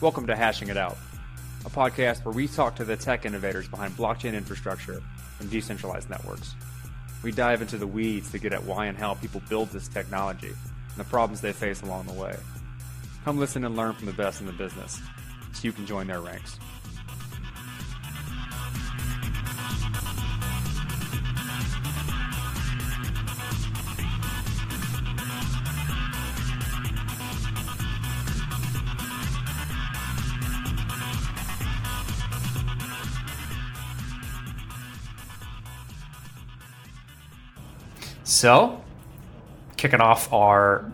Welcome to Hashing It Out, a podcast where we talk to the tech innovators behind blockchain infrastructure and decentralized networks. We dive into the weeds to get at why and how people build this technology and the problems they face along the way. Come listen and learn from the best in the business so you can join their ranks. So, kicking off our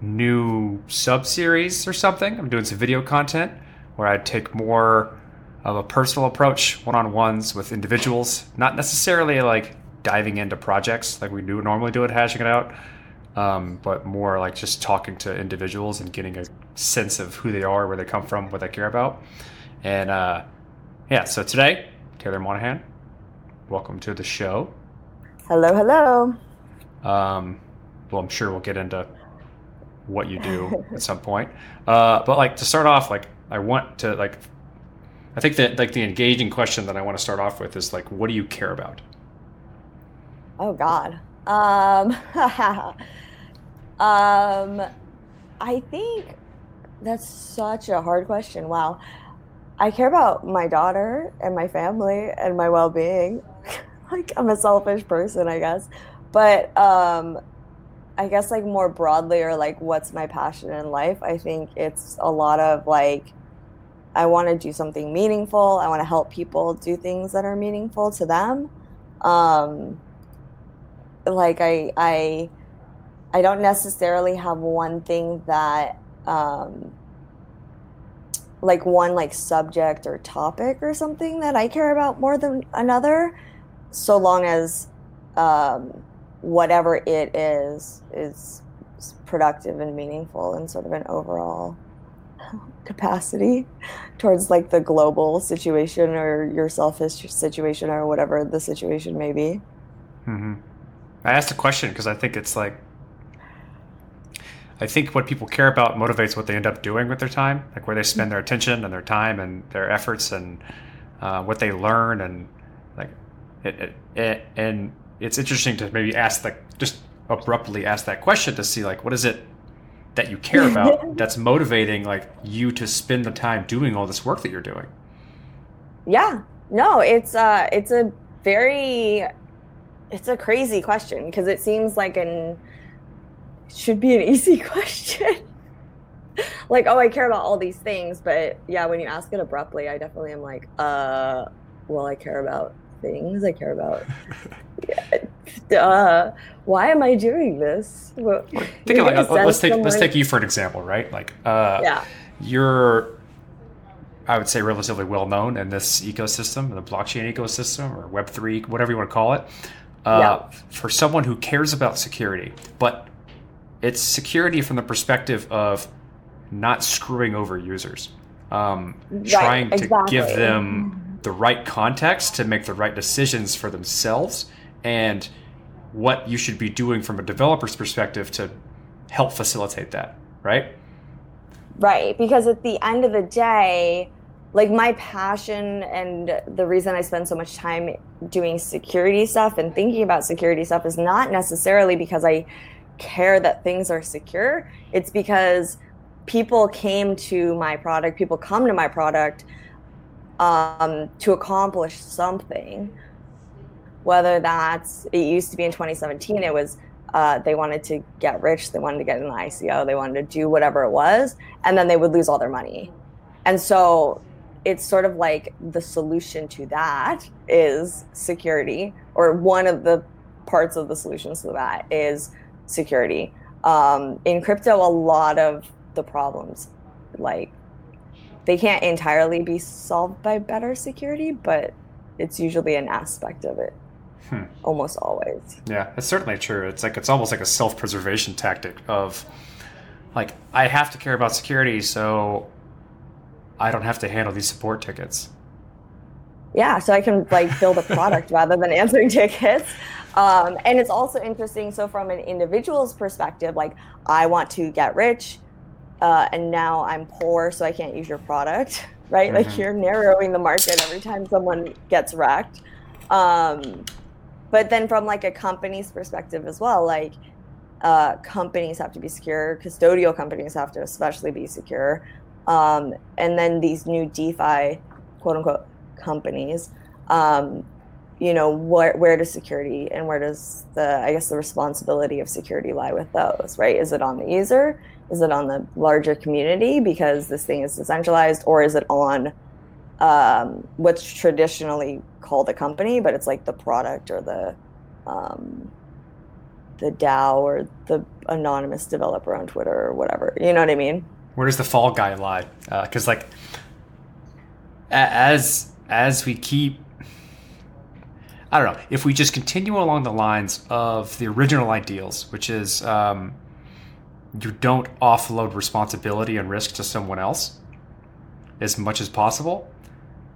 new sub series or something. I'm doing some video content where I take more of a personal approach, one on ones with individuals, not necessarily like diving into projects like we do normally do it, hashing it out, um, but more like just talking to individuals and getting a sense of who they are, where they come from, what they care about. And uh, yeah, so today, Taylor Monahan, welcome to the show. Hello, hello. Um, well, I'm sure we'll get into what you do at some point. Uh, but like to start off, like I want to like, I think that like the engaging question that I want to start off with is like, what do you care about? Oh God. Um, um, I think that's such a hard question. Wow. I care about my daughter and my family and my well-being. Like I'm a selfish person, I guess. But um I guess like more broadly or like what's my passion in life, I think it's a lot of like I want to do something meaningful. I want to help people do things that are meaningful to them. Um like I I I don't necessarily have one thing that um like one like subject or topic or something that I care about more than another so long as um, whatever it is is productive and meaningful in sort of an overall capacity towards like the global situation or your selfish situation or whatever the situation may be. Mm-hmm. I asked a question because I think it's like I think what people care about motivates what they end up doing with their time, like where they spend their attention and their time and their efforts and uh, what they learn and it, it, it, and it's interesting to maybe ask like just abruptly ask that question to see like what is it that you care about that's motivating like you to spend the time doing all this work that you're doing? Yeah. No it's uh it's a very it's a crazy question because it seems like an should be an easy question. Like oh i care about all these things but yeah when you ask it abruptly i definitely am like uh well i care about things I care about. uh, why am I doing this? Well, Think of like, let's take let's take you for an example, right? Like, uh, yeah, you're, I would say, relatively well known in this ecosystem, the blockchain ecosystem, or Web three, whatever you want to call it. Uh, yeah. For someone who cares about security, but it's security from the perspective of not screwing over users, um, right, trying to exactly. give them the right context to make the right decisions for themselves and what you should be doing from a developer's perspective to help facilitate that, right? Right, because at the end of the day, like my passion and the reason I spend so much time doing security stuff and thinking about security stuff is not necessarily because I care that things are secure. It's because people came to my product, people come to my product um, to accomplish something. Whether that's, it used to be in 2017, it was uh, they wanted to get rich, they wanted to get an ICO, they wanted to do whatever it was, and then they would lose all their money. And so it's sort of like the solution to that is security, or one of the parts of the solutions to that is security. Um, in crypto, a lot of the problems, like they can't entirely be solved by better security, but it's usually an aspect of it. Hmm. Almost always. Yeah, it's certainly true. It's like it's almost like a self-preservation tactic of like I have to care about security so I don't have to handle these support tickets. Yeah, so I can like build a product rather than answering tickets. Um, and it's also interesting. So, from an individual's perspective, like I want to get rich, uh, and now I'm poor, so I can't use your product, right? Mm-hmm. Like you're narrowing the market every time someone gets wrecked. Um, but then from like a company's perspective as well, like uh, companies have to be secure, custodial companies have to especially be secure, um, and then these new DeFi, quote unquote, companies. Um, you know, where where does security and where does the I guess the responsibility of security lie with those, right? Is it on the user? Is it on the larger community because this thing is decentralized, or is it on um, what's traditionally called a company, but it's like the product or the um, the DAO or the anonymous developer on Twitter or whatever. You know what I mean? Where does the fall guy lie? Because uh, like as as we keep I don't know if we just continue along the lines of the original ideals, which is um, you don't offload responsibility and risk to someone else as much as possible,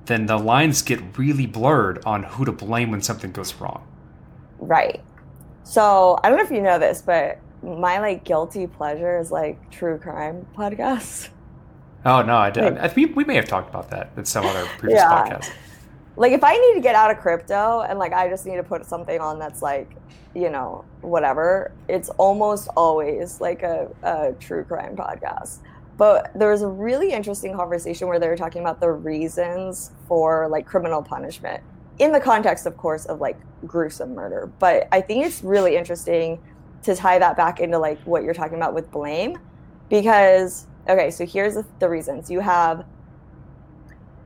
then the lines get really blurred on who to blame when something goes wrong. Right. So I don't know if you know this, but my like guilty pleasure is like true crime podcasts. Oh no, I did. Like, I, we, we may have talked about that in some other previous yeah. podcasts like if I need to get out of crypto and like I just need to put something on that's like, you know, whatever, it's almost always like a, a true crime podcast. But there was a really interesting conversation where they were talking about the reasons for like criminal punishment in the context, of course, of like gruesome murder. But I think it's really interesting to tie that back into like what you're talking about with blame because okay, so here's the, the reasons. You have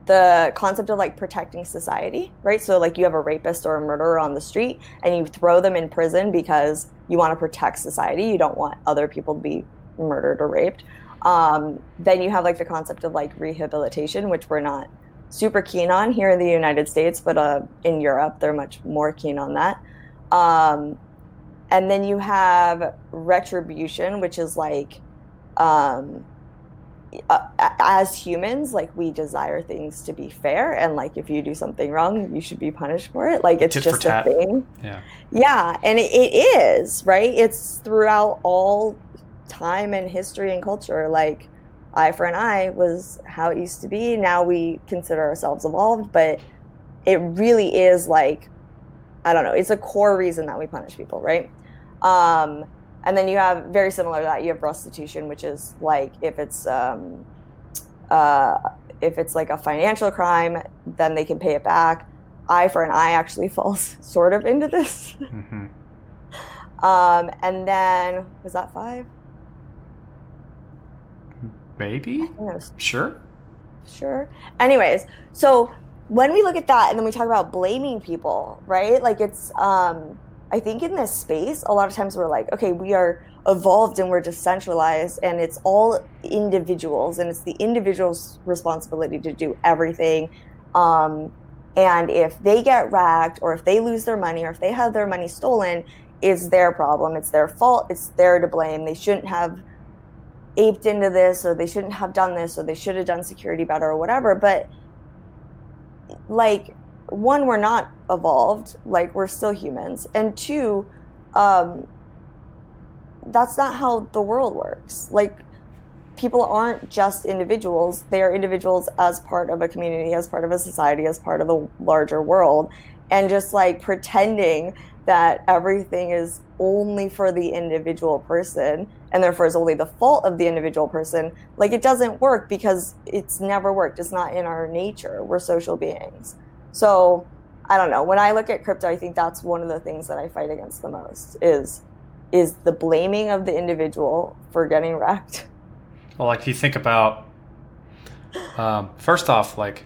the concept of like protecting society, right? So like you have a rapist or a murderer on the street and you throw them in prison because you want to protect society. You don't want other people to be murdered or raped. Um, then you have like the concept of like rehabilitation, which we're not super keen on here in the United States, but uh, in Europe they're much more keen on that. Um, and then you have retribution, which is like um, uh, as humans like we desire things to be fair and like if you do something wrong you should be punished for it. Like it's Tit just a thing. Yeah. Yeah and it, it is right? It's throughout all time and history and culture. Like eye for an eye was how it used to be. Now we consider ourselves evolved but it really is like i don't know it's a core reason that we punish people right? Um and then you have very similar to that you have restitution which is like if it's um, uh, if it's like a financial crime then they can pay it back. Eye for an eye actually falls sort of into this. Mm-hmm. um, and then was that five? Maybe? Sure. Sure. Anyways so when we look at that and then we talk about blaming people right? Like it's um I think in this space, a lot of times we're like, okay, we are evolved and we're decentralized and it's all individuals and it's the individual's responsibility to do everything. Um, and if they get racked or if they lose their money or if they have their money stolen, it's their problem. It's their fault. It's their to blame. They shouldn't have aped into this or they shouldn't have done this or they should have done security better or whatever. But like one, we're not evolved, like we're still humans, and two, um, that's not how the world works. Like people aren't just individuals; they are individuals as part of a community, as part of a society, as part of the larger world, and just like pretending that everything is only for the individual person and therefore is only the fault of the individual person like it doesn't work because it's never worked. It's not in our nature. We're social beings so I don't know. When I look at crypto, I think that's one of the things that I fight against the most is is the blaming of the individual for getting wrecked. Well, like if you think about, um, first off, like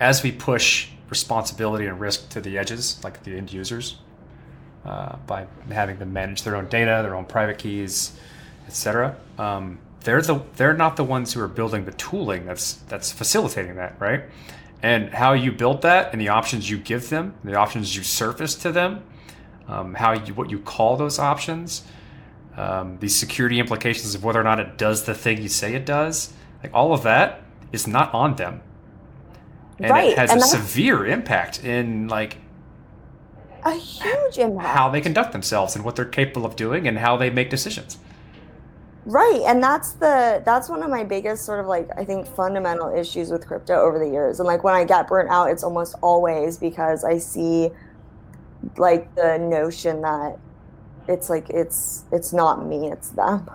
as we push responsibility and risk to the edges, like the end users, uh, by having them manage their own data, their own private keys, etc. Um, they're the they're not the ones who are building the tooling that's that's facilitating that, right? And how you build that and the options you give them, the options you surface to them, um, how you what you call those options, um, the security implications of whether or not it does the thing you say it does, like all of that is not on them, and right. it has and a severe impact in like a huge impact how they conduct themselves and what they're capable of doing and how they make decisions. Right, and that's the that's one of my biggest sort of like I think fundamental issues with crypto over the years. And like when I get burnt out, it's almost always because I see like the notion that it's like it's it's not me, it's them.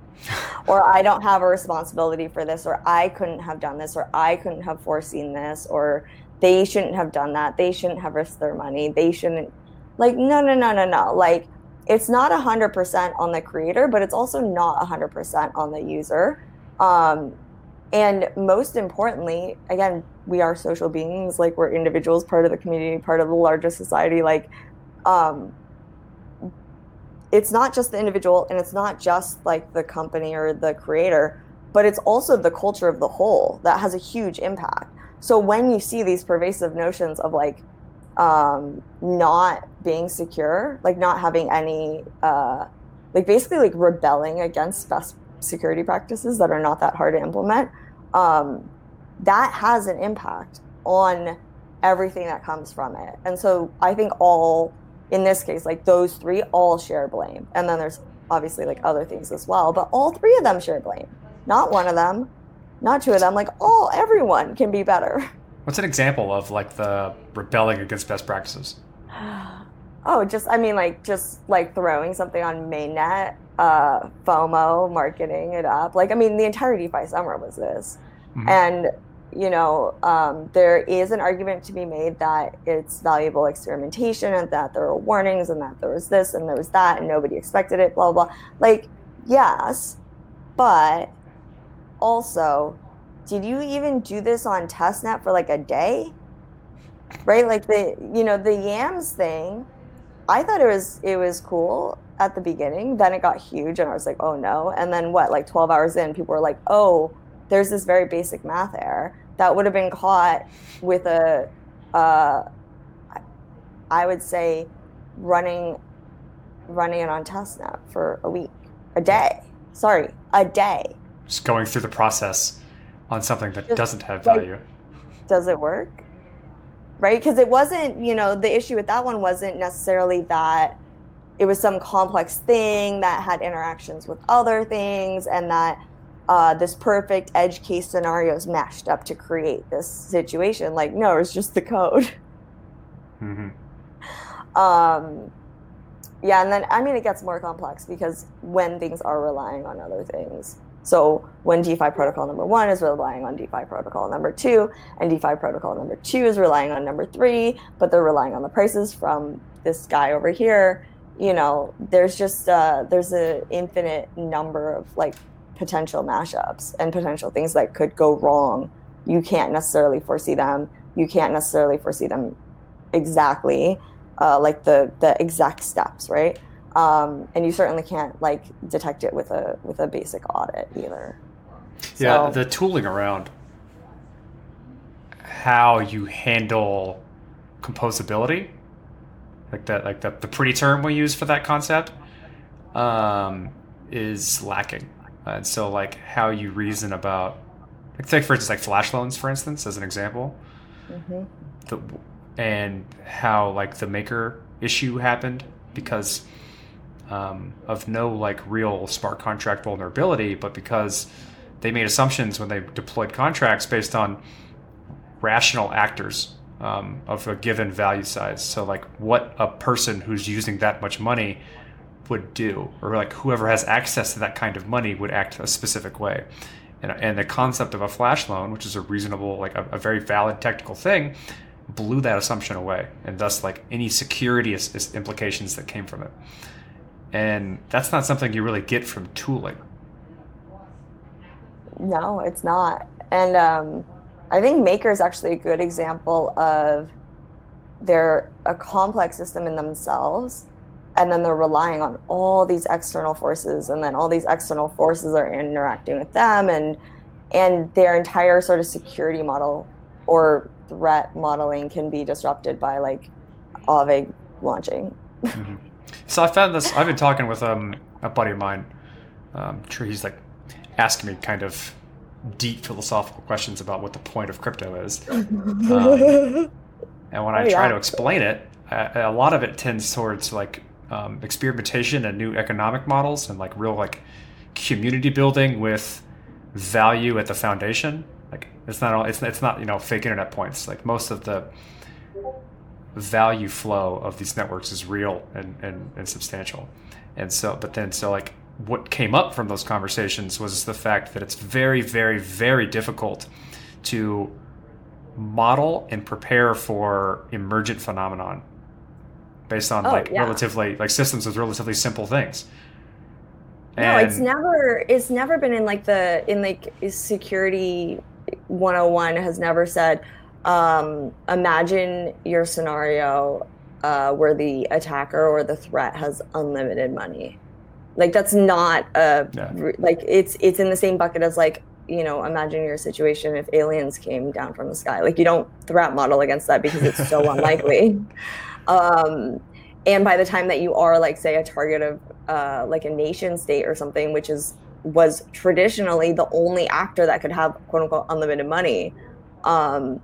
or I don't have a responsibility for this or I couldn't have done this or I couldn't have foreseen this or they shouldn't have done that. They shouldn't have risked their money. They shouldn't like no no no no no. Like it's not 100% on the creator, but it's also not 100% on the user. Um, and most importantly, again, we are social beings, like we're individuals, part of the community, part of the larger society. Like, um, it's not just the individual and it's not just like the company or the creator, but it's also the culture of the whole that has a huge impact. So when you see these pervasive notions of like, um, not being secure, like not having any, uh, like basically like rebelling against best security practices that are not that hard to implement, um, that has an impact on everything that comes from it. And so I think all, in this case, like those three all share blame. And then there's obviously like other things as well, but all three of them share blame. Not one of them, not two of them, like all, everyone can be better. What's an example of like the rebelling against best practices? Oh, just I mean like just like throwing something on mainnet, uh, FOMO, marketing it up. Like I mean the entire DeFi summer was this. Mm-hmm. And you know, um, there is an argument to be made that it's valuable experimentation and that there are warnings and that there was this and there was that and nobody expected it, blah, blah, blah. Like, yes, but also did you even do this on testnet for like a day right like the you know the yams thing i thought it was it was cool at the beginning then it got huge and i was like oh no and then what like 12 hours in people were like oh there's this very basic math error that would have been caught with a uh, i would say running running it on testnet for a week a day sorry a day just going through the process on something that Just, doesn't have value. Like, does it work? Right? Because it wasn't, you know, the issue with that one wasn't necessarily that it was some complex thing that had interactions with other things and that uh, this perfect edge case scenario is mashed up to create this situation. Like, no, it's just the code. Mm-hmm. Um, yeah, and then I mean, it gets more complex because when things are relying on other things, so when DeFi protocol number one is relying on DeFi protocol number two, and DeFi protocol number two is relying on number three, but they're relying on the prices from this guy over here, you know, there's just uh, there's an infinite number of like potential mashups and potential things that could go wrong. You can't necessarily foresee them. You can't necessarily foresee them exactly, uh, like the the exact steps, right? Um, and you certainly can't like detect it with a with a basic audit either. Yeah, so, the tooling around how you handle composability, like that, like the, the pretty term we use for that concept, um, is lacking. And so, like how you reason about, like, take for instance, like flash loans, for instance, as an example, mm-hmm. the, and how like the maker issue happened because um, of no like real smart contract vulnerability, but because they made assumptions when they deployed contracts based on rational actors um, of a given value size. So like what a person who's using that much money would do, or like whoever has access to that kind of money would act a specific way. And, and the concept of a flash loan, which is a reasonable, like a, a very valid technical thing, blew that assumption away, and thus like any security is, is implications that came from it and that's not something you really get from tooling. No, it's not. And um, I think Maker is actually a good example of they're a complex system in themselves, and then they're relying on all these external forces, and then all these external forces are interacting with them, and and their entire sort of security model or threat modeling can be disrupted by like Aave launching. Mm-hmm. So I found this. I've been talking with um, a buddy of mine. Um, he's like asking me kind of deep philosophical questions about what the point of crypto is. Um, and when I oh, try yeah. to explain it, a, a, lot of it tends towards like um, experimentation and new economic models and like real like community building with value at the foundation. Like it's not all it's it's not you know fake internet points. Like most of the value flow of these networks is real and, and, and substantial. And so but then so like what came up from those conversations was the fact that it's very, very, very difficult to model and prepare for emergent phenomenon based on oh, like yeah. relatively like systems with relatively simple things. And no, it's never it's never been in like the in like security 101 has never said um, imagine your scenario uh, where the attacker or the threat has unlimited money. Like that's not a yeah. like it's it's in the same bucket as like you know imagine your situation if aliens came down from the sky. Like you don't threat model against that because it's so unlikely. Um and by the time that you are like say a target of uh like a nation state or something which is was traditionally the only actor that could have quote unquote unlimited money um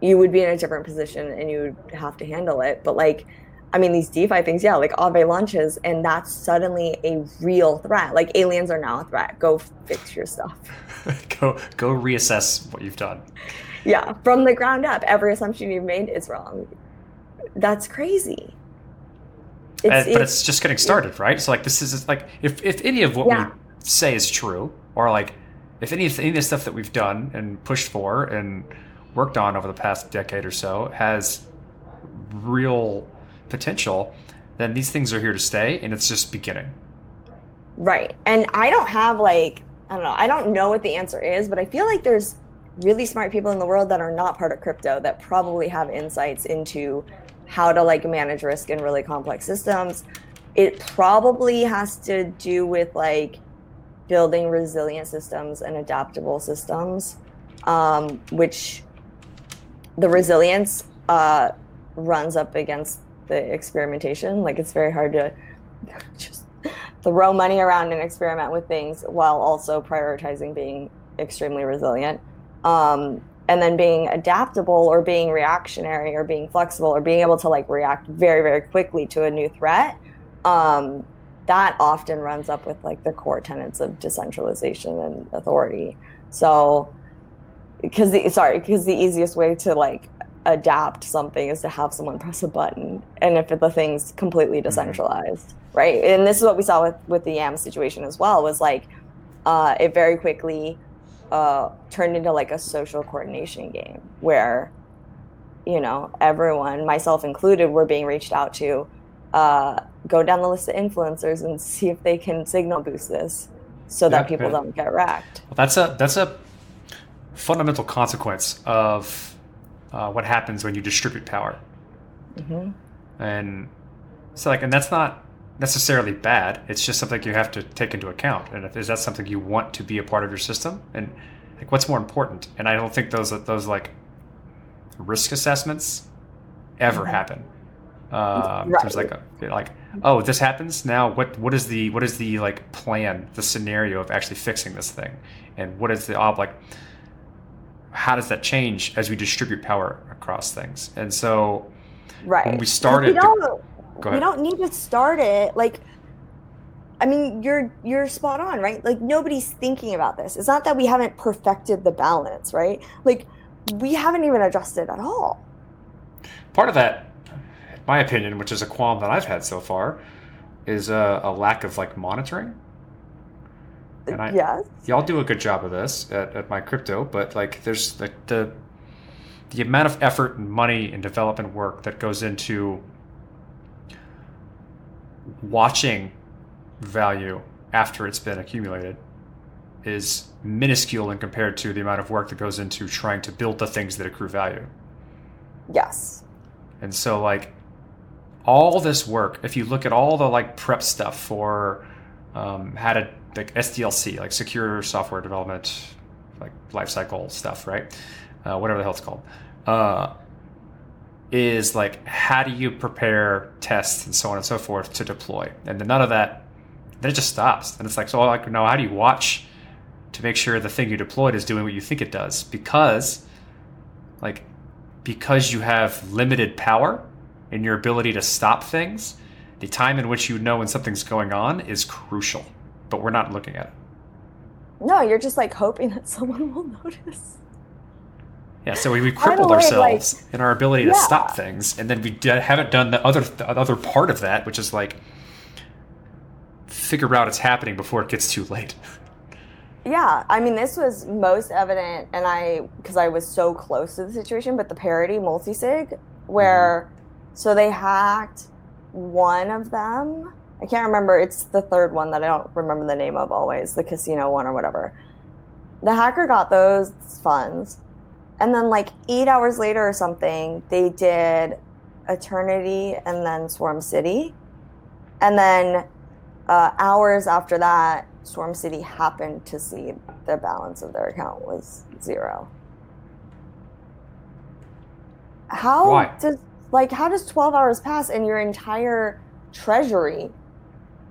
you would be in a different position and you would have to handle it but like I mean, these DeFi things, yeah, like Aave launches, and that's suddenly a real threat. Like aliens are now a threat. Go fix your stuff. go go reassess what you've done. Yeah, from the ground up, every assumption you've made is wrong. That's crazy. It's, but it's, it's, just getting started, right? So like this is like if if any of what yeah. we say is true, or like if any of, any of the stuff that we've done and pushed for and worked on over the past decade or so has real potential, then these things are here to stay and it's just beginning. Right. And I don't have like, I don't know, I don't know what the answer is, but I feel like there's really smart people in the world that are not part of crypto that probably have insights into how to like manage risk in really complex systems. It probably has to do with like building resilient systems and adaptable systems, um, which the resilience uh, runs up against the experimentation. Like it's very hard to just throw money around and experiment with things while also prioritizing being extremely resilient. Um, and then being adaptable or being reactionary or being flexible or being able to like react very very quickly to a new threat um, that often runs up with like the core tenets of decentralization and authority so because the sorry because the easiest way to like adapt something is to have someone press a button and if the thing's completely mm-hmm. decentralized mm-hmm. right and this is what we saw with with the yam situation as well was like uh, it very quickly uh, turned into like a social coordination game where you know everyone myself included were being reached out to uh, go down the list of influencers and see if they can signal boost this so yeah, that people yeah. don't get wrecked well, that's a that's a fundamental consequence of uh, what happens when you distribute power. Mm-hmm. And so, like, and that's not necessarily bad. It's just something you have to take into account. And if is that something you want to be a part of your system, and like, what's more important? And I don't think those those like risk assessments ever mm-hmm. happen. Um, right. There's like a, like oh this happens now. What what is the what is the like plan, the scenario of actually fixing this thing, and what is the ob like how does that change as we distribute power across things? And so, right when we started, we don't, we don't need to start it like. I mean, you're you're spot on, right? Like nobody's thinking about this. It's not that we haven't perfected the balance, right? Like we haven't even adjusted at all. Part of that, my opinion, which is a qualm that I've had so far, is a, a lack of like monitoring and I, yes. y'all do a good job of this at, at MyCrypto, but like there's the, the the amount of effort and money and development work that goes into watching value after it's been accumulated is minuscule in compared to the amount of work that goes into trying to build the things that accrue value. Yes. And so like all this work, if you look at all the like prep stuff for um, how to like SDLC, like secure software development, like lifecycle stuff, right? Uh, whatever the hell it's called, uh, is like how do you prepare tests and so on and so forth to deploy? And then none of that, then it just stops. And it's like, so like, no, how do you watch to make sure the thing you deployed is doing what you think it does? Because, like, because you have limited power in your ability to stop things, the time in which you know when something's going on is crucial but we're not looking at it. No, you're just like hoping that someone will notice. Yeah, so we, we crippled ourselves like- in our ability to Yeah. stop things, and then we d- haven't done the other the other part of that, which is like figure out it's happening before it gets too late. Yeah, I mean, this was most evident, and I because I was so close to the situation, but the Parity multisig, where mm-hmm. so they hacked one of them. I can't remember. It's the third one that I don't remember the name of always, the casino one or whatever. The hacker got those funds, and then like eight hours later or something, they did Aeternity and then Swarm City, and then uh, hours after that, Swarm City happened to see the balance of their account was zero. How Why? does like how does twelve hours pass and your entire treasury,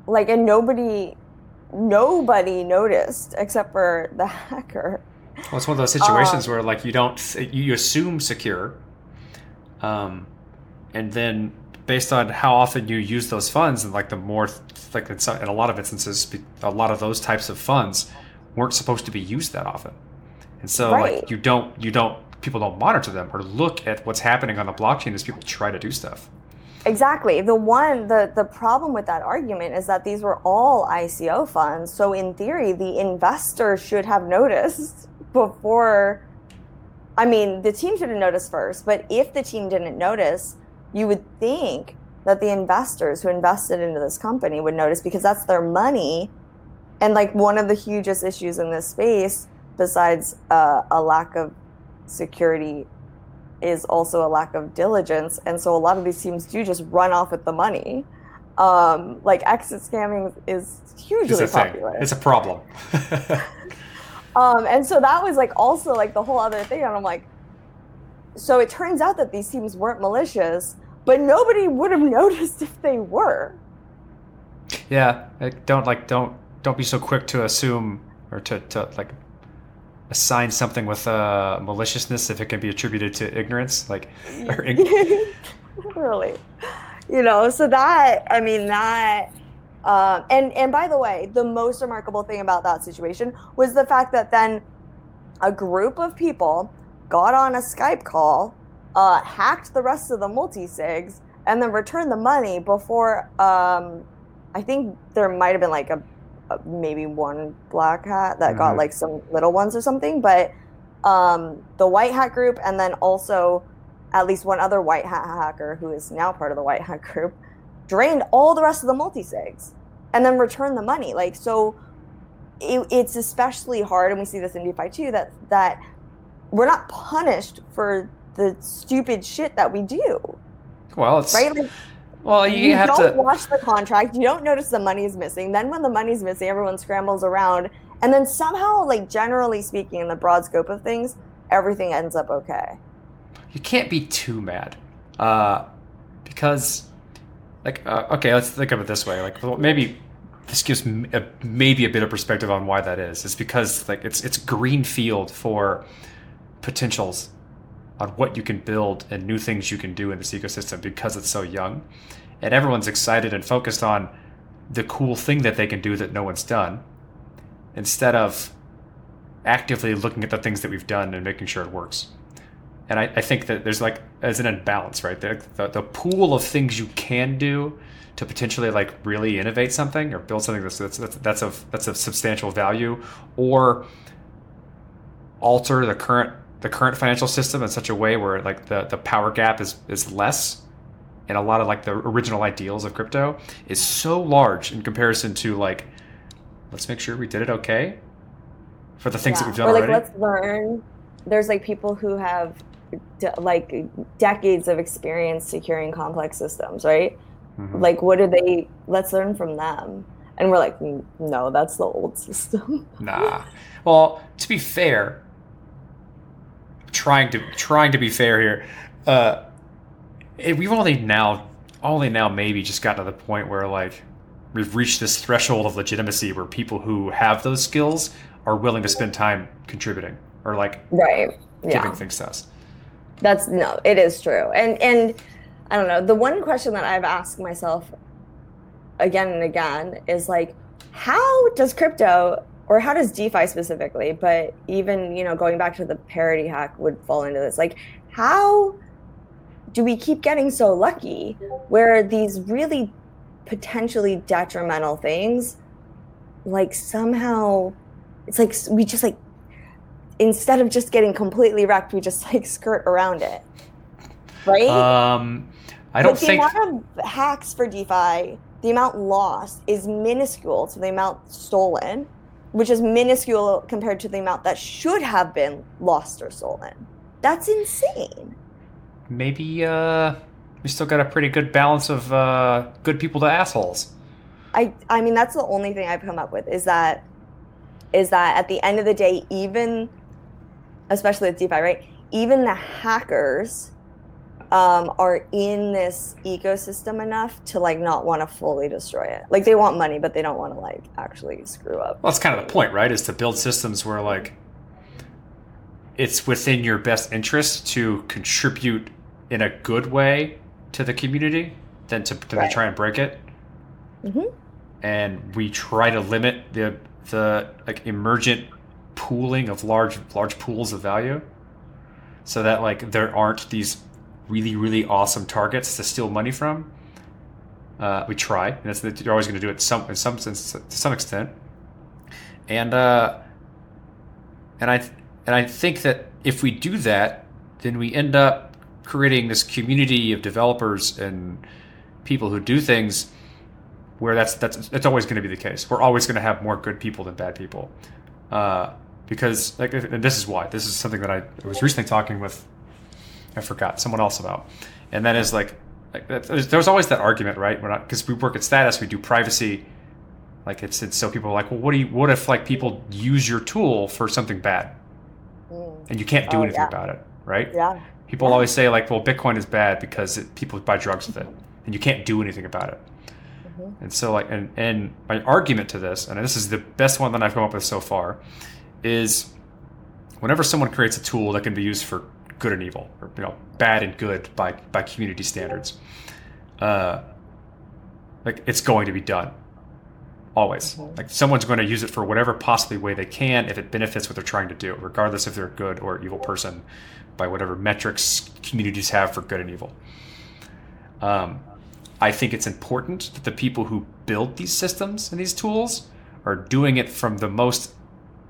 like and nobody, nobody noticed except for the hacker. Well, it's one of those situations where like you don't you assume secure, um, and then based on how often you use those funds, and like the more like in, some, in a lot of instances, a lot of those types of funds weren't supposed to be used that often, and so like you don't you don't people don't monitor them or look at what's happening on the blockchain as people try to do stuff. Exactly. The one the the problem with that argument is that these were all ICO funds. So in theory, the investor should have noticed before I mean, the team should have noticed first, but if the team didn't notice, you would think that the investors who invested into this company would notice because that's their money. And like one of the hugest issues in this space, besides uh, a lack of security is also a lack of diligence and so a lot of these teams do just run off with the money um, like exit scamming is It's hugely thing. popular It's a problem. um, and so that was like also like the whole other thing and i'm like so it turns out that these teams weren't malicious but nobody would have noticed if they were yeah, like, don't like don't don't be so quick to assume or to, to like assign something with uh, maliciousness if it can be attributed to ignorance. Like, or ig- really you know so that i mean that um, and and by the way the most remarkable thing about that situation was the fact that then a group of people got on a skype call uh, hacked the rest of the multi-sigs and then returned the money before um, i think there might have been like a maybe one black hat that got Mhm. like some little ones or something but um, the white hat group and then also at least one other white hat hacker who is now part of the white hat group drained all the rest of the multi-sigs and then returned the money. Like so it, it's especially hard and we see this in defi too that that we're not punished for the stupid shit that we do. Well, it's right? Like well you, you have don't to. watch the contract. You don't notice the money's missing. Then when the money's missing everyone scrambles around. And then somehow like generally speaking in the broad scope of things everything ends up okay. You can't be too mad uh, because like uh, okay let's think of it this way. Like well, maybe this gives a, maybe a bit of perspective on why that is. It's because like it's it's green field for potentials on what you can build and new things you can do in this ecosystem because it's so young. And everyone's excited and focused on the cool thing that they can do that no one's done instead of actively looking at the things that we've done and making sure it works. And I, I think that there's like as an imbalance right? There the, the pool of things you can do to potentially like really innovate something or build something that's, that's, that's of that's of substantial value or alter the current the current financial system in such a way where like the, the power gap is is less and a lot of like the original ideals of crypto is so large in comparison to like let's make sure we did it okay for the things that we've done or like already. let's learn. There's like people who have de- like decades of experience securing complex systems right? Mhm. like what do they let's learn from them. And we're like "Mm, no that's the old system. Nah. Well, to be fair, trying to trying to be fair here, uh, we've only now only now maybe just gotten to the point where like we've reached this threshold of legitimacy where people who have those skills are willing to spend time contributing or like right yeah giving things to us. That's no, it is true. And and I don't know, the one question that I've asked myself again and again is like how does crypto or how does DeFi specifically, but even, you know, going back to the parity hack would fall into this. Like, how do we keep getting so lucky where these really potentially detrimental things, like somehow, it's like we just like, instead of just getting completely wrecked, we just like skirt around it. Right? Um, I don't the think. amount of hacks for DeFi, the amount lost is minuscule to the amount stolen, which is minuscule compared to the amount that should have been lost or stolen. That's insane. maybe uh, we still got a pretty good balance of uh, good people to assholes. I I mean that's the only thing I've come up with is that is that at the end of the day, even especially with DeFi, right? Even the hackers um, are in this ecosystem enough to like not want to fully destroy it. Like they want money, but they don't want to like actually screw up. Well, that's kind of the point, right? Is to build systems where like it's within your best interest to contribute in a good way to the community than to, than Right. try and break it. Mhm. And we try to limit the the like emergent pooling of large large pools of value, so that like there aren't these really really awesome targets to steal money from. Uh, we try, and that's you're always going to do it some in some sense to some extent and uh, and I and I think that if we do that, then we end up creating this community of developers and people who do things where that's that's that's always going to be the case. We're always going to have more good people than bad people, uh, because like and this is why this is something that I was recently talking with I forgot someone else about, and that is like. Like there's, always that argument, right? We're not because we work at status, we do privacy, like it's, it's so people are like, well, what do you? What if like people use your tool for something bad, Mm. and you can't do Oh, anything yeah. about it, right? Yeah. People Yeah. always say like, well, Bitcoin is bad because it, people buy drugs with it, and you can't do anything about it. Mhm. And so like, and and my argument to this, and this is the best one that I've come up with so far, is whenever someone creates a tool that can be used for good and evil, or you know, bad and good by by community standards, uh, like it's going to be done. Always. Mhm. Like someone's going to use it for whatever possibly way they can if it benefits what they're trying to do, regardless if they're a good or evil person, by whatever metrics communities have for good and evil. Um, I think it's important that the people who build these systems and these tools are doing it from the most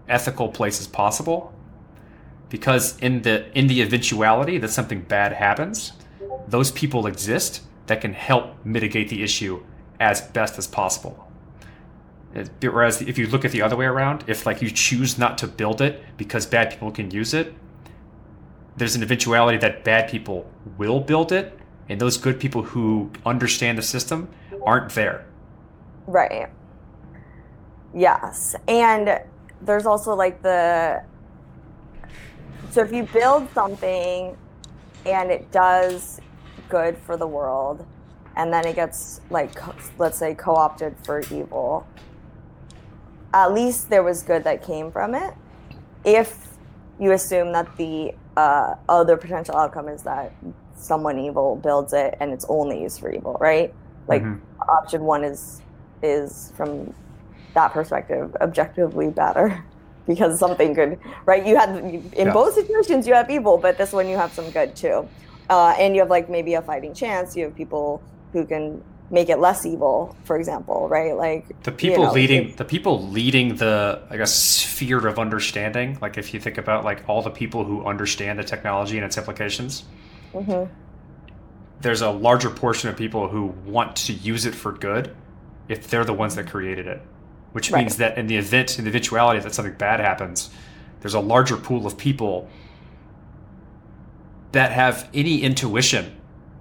ethical places possible because in the in the eventuality that something bad happens those people exist that can help mitigate the issue as best as possible whereas if you look at the other way around if like you choose not to build it because bad people can use it there's an eventuality that bad people will build it and those good people who understand the system aren't there Right. Yes. And there's also like the so if you build something and it does good for the world and then it gets like let's say co-opted for evil at least there was good that came from it. If you assume that the uh, other potential outcome is that someone evil builds it and it's only used for evil right? Like Mhm. option one is is from that perspective objectively better because something good right? You had in Yeah. both situations you have evil but this one you have some good too. Uh, and you have like maybe a fighting chance. You have people who can make it less evil for example right? Like the you people know, leading the people leading the i guess sphere of understanding like if you think about like all the people who understand the technology and its implications Mhm. there's a larger portion of people who want to use it for good if they're the ones that created it which Right. means that in the event in the eventuality that something bad happens there's a larger pool of people that have any intuition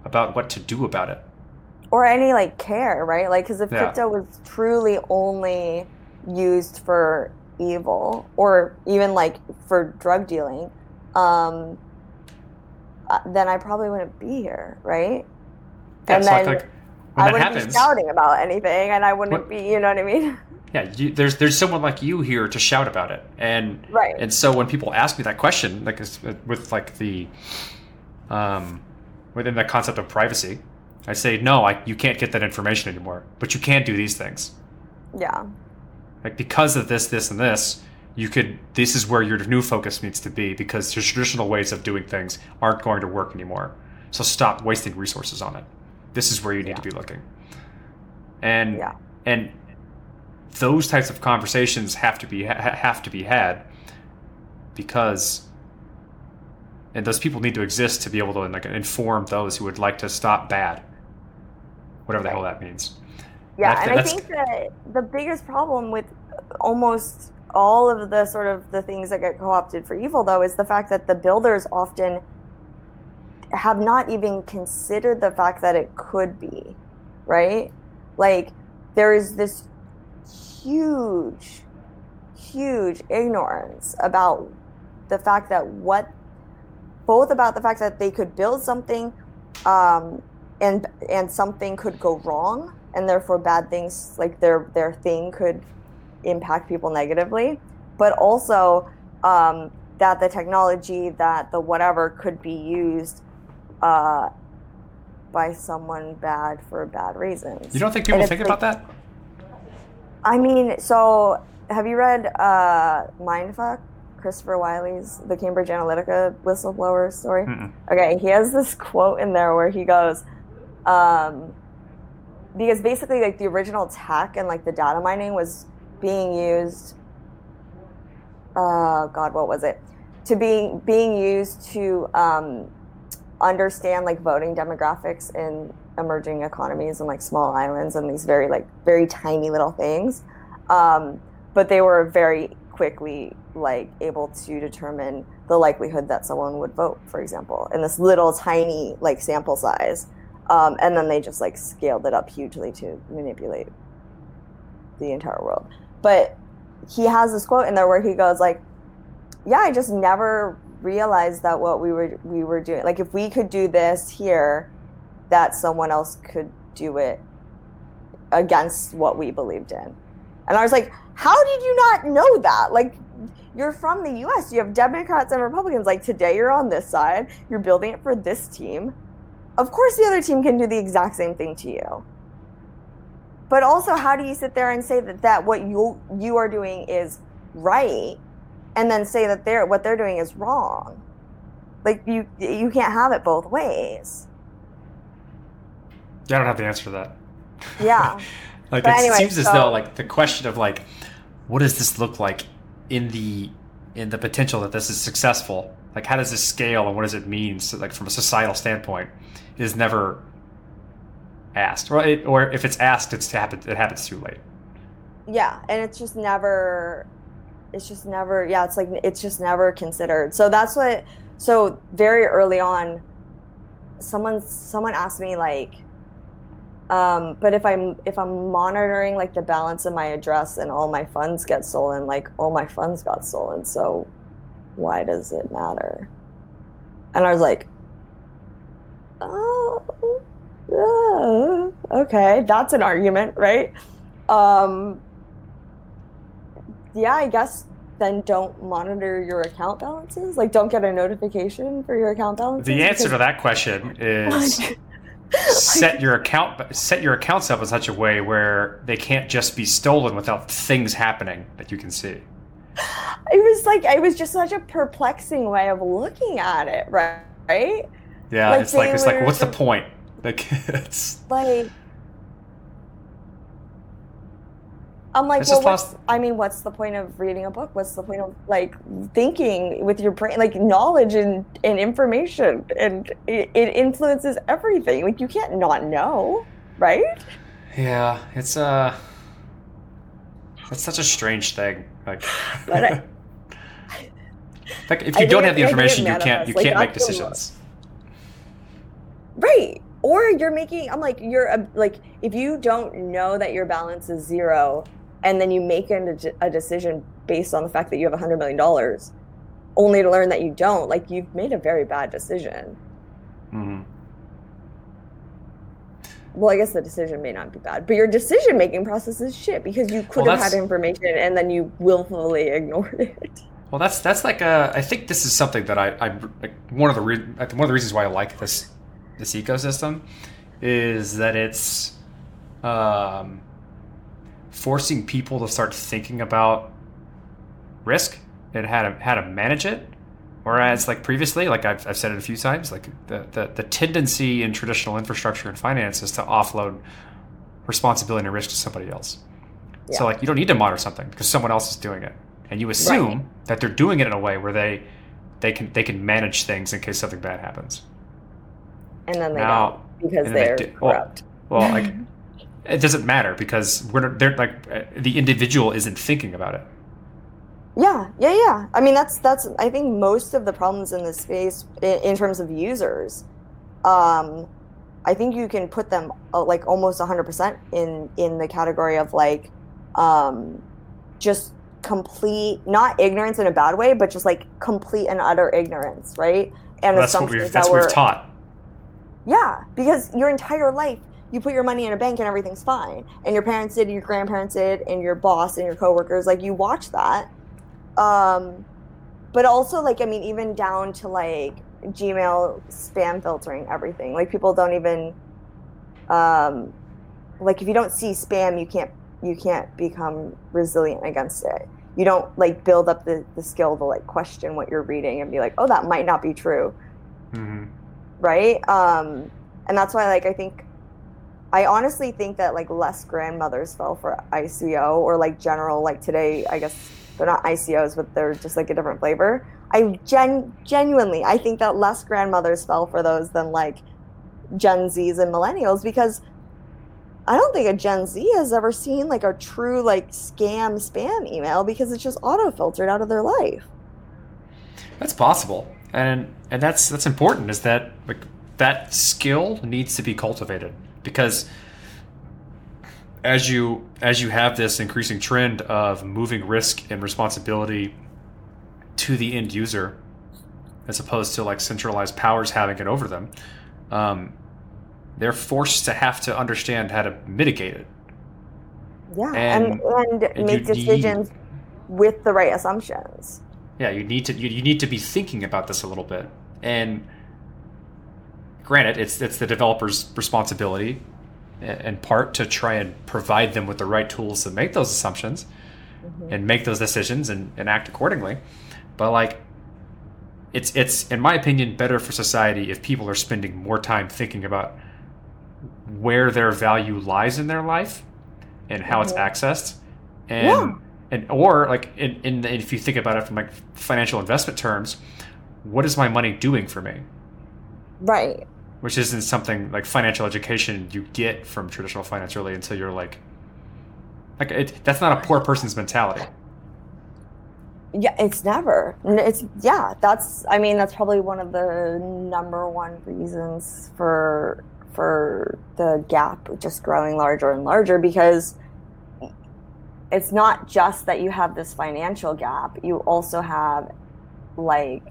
about what to do about it or any like care right like because if Yeah. crypto was truly only used for evil or even like for drug dealing um uh, then i probably wouldn't be here right yeah, And like, then like when i wouldn't happens be shouting about anything and i wouldn't What- be you know what i mean yeah you, there's there's someone like you here to shout about it and right And so when people ask me that question, like with like the um, within the concept of privacy, I say no, I, you can't get that information anymore, but you can't do these things. yeah like because of this, this, and this, you could. This is where your new focus needs to be because your traditional ways of doing things aren't going to work anymore. So stop wasting resources on it. This is where you need yeah. to be looking. And yeah. and those types of conversations have to be ha- have to be had because and those people need to exist to be able to like inform those who would like to stop bad whatever the hell that means. Yeah and, and i think that the biggest problem with almost all of the sort of the things that get co-opted for evil though is the fact that the builders often have not even considered the fact that it could be right? Like there is this huge huge ignorance about the fact that what both about the fact that they could build something um, and and something could go wrong and therefore bad things like their their thing could impact people negatively but also um, that the technology that the whatever could be used uh, by someone bad for bad reasons. You don't think people think like, about that i mean so have you read uh, mindfuck Christopher Wylie's the Cambridge Analytica whistleblower story. Mm-mm. Okay, he has this quote in there where he goes, um, because basically like the original tech and like the data mining was being used. Uh, God, what was it? To being being used to um, understand like voting demographics in emerging economies and like small islands and these very like very tiny little things. Um, but they were very quickly like able to determine the likelihood that someone would vote, for example, in this little tiny like sample size. Um, and then they just like scaled it up hugely to manipulate the entire world. But he has this quote in there where he goes like, "Yeah, I just never realized that what we were we were doing. Like if we could do this here, that someone else could do it against what we believed in." And I was like, how did you not know that? Like, you're from the US, you have Democrats and Republicans. Like, today you're on this side, you're building it for this team. Of course, the other team can do the exact same thing to you. But also, how do you sit there and say that, that what you you are doing is right, and then say that they're what they're doing is wrong? Like you you can't have it both ways. Yeah, I don't have the answer to that. Yeah. like but it anyway, seems so, as though like the question of like what does this look like in the in the potential that this is successful? Like how does this scale and what does it mean? So, like from a societal standpoint, is never asked, or it, or if it's asked, it's happen, it happens too late. Yeah, and it's just never, it's just never. Yeah, it's like it's just never considered. So that's what. So very early on, someone someone asked me like um, but if I'm if I'm monitoring like the balance of my address and all my funds get stolen, like all my funds got stolen, so why does it matter? And I was like, oh, yeah, okay, that's an argument, right? Um, yeah, I guess then don't monitor your account balances. Like, don't get a notification for your account balances. The answer to that question is. Set your account set your accounts up in such a way where they can't just be stolen without things happening that you can see. It was like it was just such a perplexing way of looking at it, right? Right? Yeah, like it's like it's like what's the point? Like it's like I'm like, well, what's, I mean, what's the point of reading a book? What's the point of like thinking with your brain, like knowledge and, and information, and it, it influences everything. Like you can't not know, right? Yeah, it's uh, it's such a strange thing. Like, I, like if you I don't have the information, you can't you like, can't make decisions. Right or you're making i'm like you're a, like if you don't know that your balance is zero and then you make a, a decision based on the fact that you have a hundred million dollars only to learn that you don't. Like you've made a very bad decision. Mm-hmm. well i guess the decision may not be bad but your decision making process is shit because you could well, have had information and then you willfully ignored it. Well that's that's like a i think this is something that i i like one of the re- one of the reasons why i like this this ecosystem is that it's um forcing people to start thinking about risk and how to how to manage it. Whereas, like previously, like I've, I've said it a few times, like the, the, the tendency in traditional infrastructure and finance is to offload responsibility and risk to somebody else. Yeah. So, like, you don't need to monitor something because someone else is doing it, and you assume right. that they're doing it in a way where they they can they can manage things in case something bad happens. And then they now, don't because they're they corrupt. Well, well like it doesn't matter because we're they're like the individual isn't thinking about it. Yeah, yeah, yeah. I mean, that's that's. I think most of the problems in this space, in, in terms of users, um, I think you can put them uh, like almost 100% in in the category of like, um, just complete not ignorance in a bad way, but just like complete and utter ignorance, right? And well, that's what we've that's that what we've taught. Yeah, because your entire life you put your money in a bank and everything's fine, and your parents did, your grandparents did, and your boss and your coworkers like you watch that um, but also, like, I mean, even down to like Gmail spam filtering everything. Like, people don't even, um, like, if you don't see spam, you can't you can't become resilient against it. You don't like build up the, the skill to like question what you're reading and be like, oh, that might not be true. Mm-hmm. Right. Um, and that's why, like, I think I honestly think that like less grandmothers fell for ICO or like general like today I guess they're not ICOs, but they're just like a different flavor. I gen- genuinely, I think that less grandmothers fell for those than like Gen Zs and millennials because I don't think a Gen Z has ever seen like a true like scam spam email because it's just auto filtered out of their life. That's possible, and and that's that's important. Is that like that skill needs to be cultivated because as you as you have this increasing trend of moving risk and responsibility to the end user as opposed to like centralized powers having it over them um, they're forced to have to understand how to mitigate it. Yeah and, and, and make decisions need, with the right assumptions. Yeah you need to you, you need to be thinking about this a little bit. And granted it's it's the developer's responsibility in part to try and provide them with the right tools to make those assumptions mm-hmm. and make those decisions and, and act accordingly. But like it's it's in my opinion better for society if people are spending more time thinking about where their value lies in their life and how mm-hmm. it's accessed and yeah. and or like in, in if you think about it from like financial investment terms what is my money doing for me right which isn't something like financial education you get from traditional finance really until you're like like it, that's not a poor person's mentality. Yeah it's never. It's yeah that's i mean that's probably one of the number one reasons for for the gap just growing larger and larger because it's not just that you have this financial gap you also have like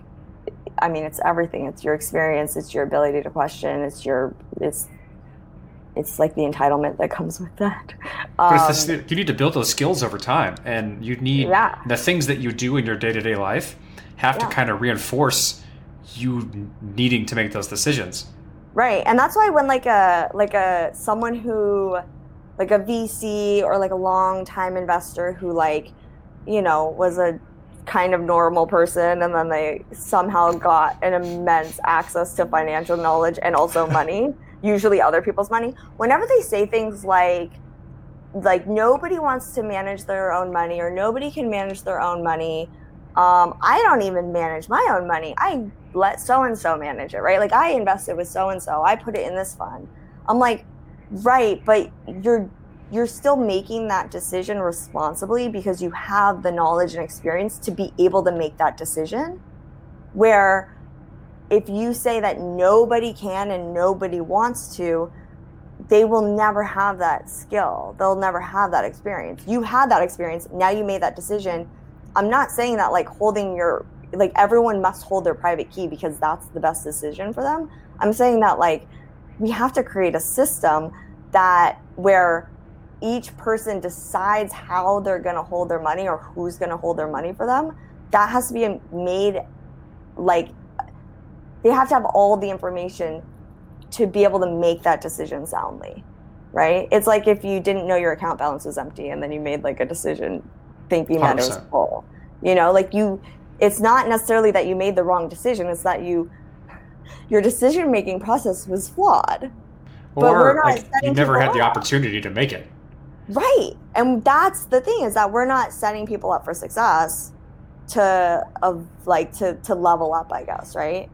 I mean, it's everything. It's your experience. It's your ability to question. It's your it's it's like the entitlement that comes with that. Um, you need to build those skills over time, and you need yeah. the things that you do in your day to day life have yeah. to kind of reinforce you needing to make those decisions. Right, and that's why when like a like a someone who like a VC or like a long time investor who like you know was a kind of normal person and then they somehow got an immense access to financial knowledge and also money usually other people's money. Whenever they say things like like nobody wants to manage their own money or nobody can manage their own money um, i don't even manage my own money. I let so and so manage it right? Like i invested with so and so i put it in this fund. I'm like right but you're you're still making that decision responsibly because you have the knowledge and experience to be able to make that decision. Where if you say that nobody can and nobody wants to, they will never have that skill. They'll never have that experience. You had that experience. Now you made that decision. I'm not saying that like holding your like everyone must hold their private key because that's the best decision for them. I'm saying that like we have to create a system that where each person decides how they're going to hold their money or who's going to hold their money for them, that has to be made like they have to have all the information to be able to make that decision soundly. right? It's like if you didn't know your account balance was empty and then you made like a decision thinking that it was 100%. full. You know, like you it's not necessarily that you made the wrong decision, it's that you your decision making process was flawed. But we're Or not like you never had the opportunity to make it. Right. And that's the thing is that we're not setting people up for success to of like to to level up, I guess, right?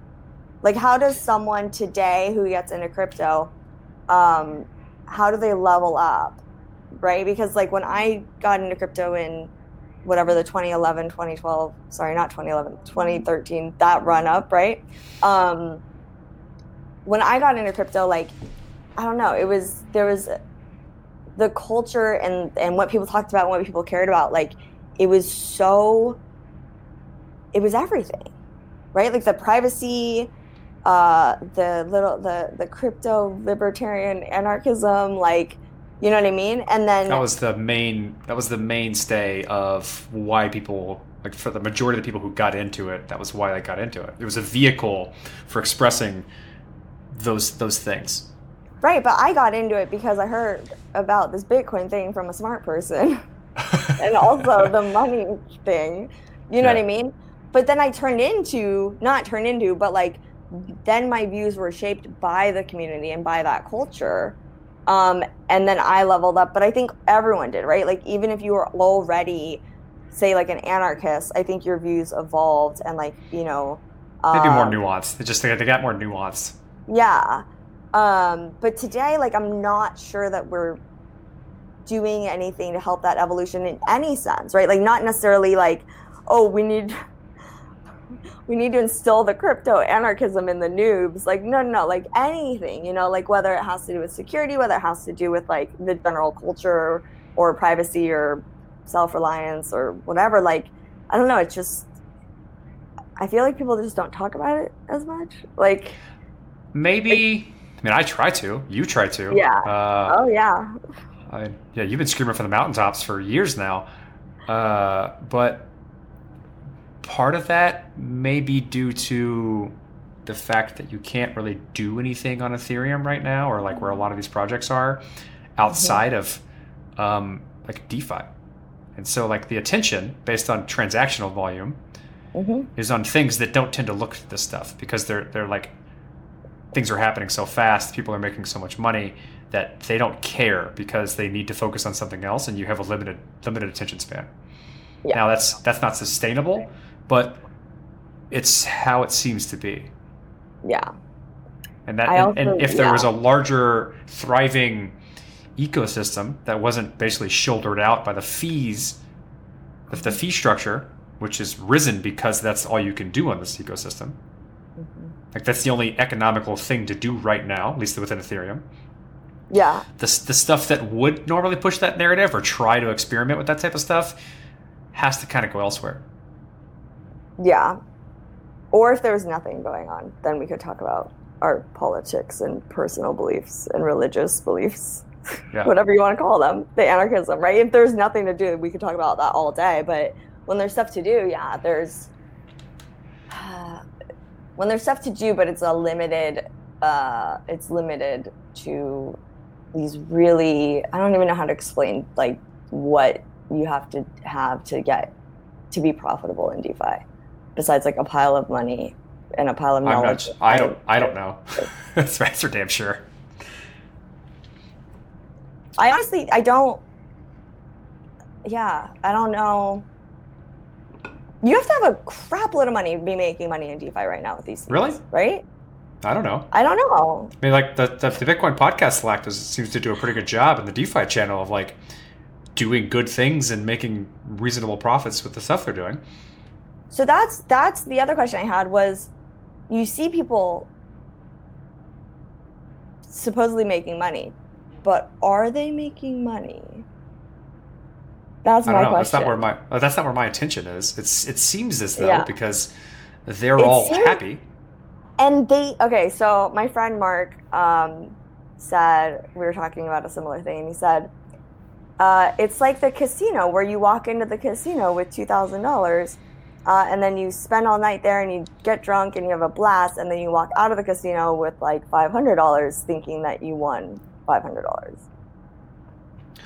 Like how does someone today who gets into crypto um how do they level up? Right? Because like when I got into crypto in whatever the 2011 2012 sorry not 2011 2013 that run up right um when i got into crypto like i don't know it was there was the culture and and what people talked about and what people cared about like it was so it was everything right like the privacy uh the little the the crypto libertarian anarchism like you know what i mean and then That was the main. That was the mainstay of why people, like for the majority of the people who got into it, that was why they got into it. It was a vehicle for expressing those those things. Right but i got into it because i heard about this bitcoin thing from a smart person and also the money thing. You know what I mean? But then I turned into not turned into, but like then my views were shaped by the community and by that culture. Um, and then I leveled up. But I think everyone did, right? Like even if you were already, say, like an anarchist, I think your views evolved and like you know Maybe more um, nuanced. They just they, they got more nuanced. yeah. Um, but today, like, I'm not sure that we're doing anything to help that evolution in any sense, right? Like, not necessarily like, oh, we need we need to instill the crypto anarchism in the noobs. Like, no, no, no, like anything, you know, like whether it has to do with security, whether it has to do with like the general culture or privacy or self reliance or whatever. Like, I don't know. It's just, I feel like people just don't talk about it as much. Like, Maybe. I mean, I try to. You try to. Yeah. Uh, oh, yeah. I, yeah, you've been screaming from the mountaintops for years now. Uh, but part of that may be due to the fact that you can't really do anything on Ethereum right now, or like where a lot of these projects are, outside of um, like DeFi. And so, like the attention based on transactional volume hmm is on things that don't tend to look at this stuff because they're they're like things are happening so fast, people are making so much money that they don't care because they need to focus on something else, and you have a limited limited attention span. Yeah. Now that's that's not sustainable, but it's how it seems to be. Yeah. And that I and, and if there was a larger thriving ecosystem that wasn't basically shouldered out by the fees, if the fee structure, which is risen because that's all you can do on this ecosystem. Like that's the only economical thing to do right now, at least within Ethereum. Yeah. The, the stuff that would normally push that narrative or try to experiment with that type of stuff has to kind of go elsewhere. Yeah. Or if there was nothing going on, then we could talk about our politics and personal beliefs and religious beliefs, Yeah. whatever you want to call them, the anarchism, right? If there's nothing to do, we could talk about that all day. But when there's stuff to do, yeah, there's when there's stuff to do, but it's a limited, uh, it's limited to these really, I don't even know how to explain like what you have to have to get to be profitable in DeFi, besides like a pile of money and a pile of knowledge. not, I don't I don't know. that's, that's for damn sure. I honestly, I don't. Yeah, I don't know. You have to have a crap load of money to be making money in DeFi right now with these. Things, Really? Right? I don't know. I don't know. I mean, like the, the, the Bitcoin podcast Slack does, seems to do a pretty good job in the DeFi channel of like doing good things and making reasonable profits with the stuff they're doing. So that's that's the other question I had was, you see people supposedly making money, but are they making money? That's I my know. That's not where my uh, that's not where my attention is. It's it seems as though Yeah. because they're It all seems- happy. and they okay so my friend mark um, said we were talking about a similar thing and he said uh, it's like the casino where you walk into the casino with $2000 uh, and then you spend all night there and you get drunk and you have a blast and then you walk out of the casino with like $500 thinking that you won $500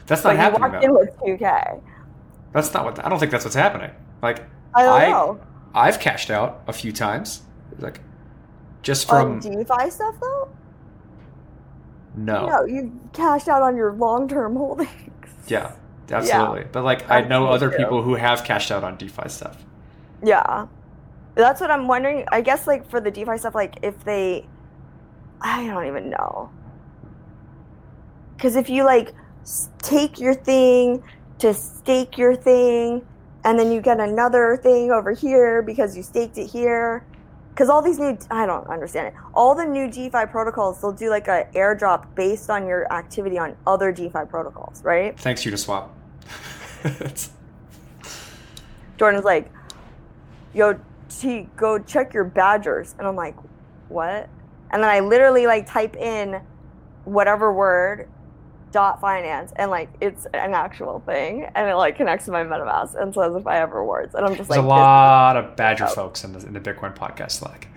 That's not but you happening walked in with 2K. That's not what I don't think that's what's happening. Like I I- know. I've cashed out a few times. Like just On from DeFi stuff though? no. No, you cashed out on your long term holdings. Yeah, absolutely. But like I know other people who have cashed out on DeFi stuff. Yeah. That's what I'm wondering. I guess like for the DeFi stuff, like if they I don't even know. Cause if you like take your thing to stake your thing and then you get another thing over here because you staked it here. Cause all these new I don't understand it. All the new DeFi protocols, they'll do like a airdrop based on your activity on other DeFi protocols, right? Thanks Uniswap. swap Jordan's like, yo, T, go check your badgers. And I'm like, what? And then I literally like type in whatever word dot finance and like it's an actual thing and it like connects to my MetaMask and says if I have rewards. And I'm just There's like, a lot of Badger Oh. folks in the, in the Bitcoin podcast Slack.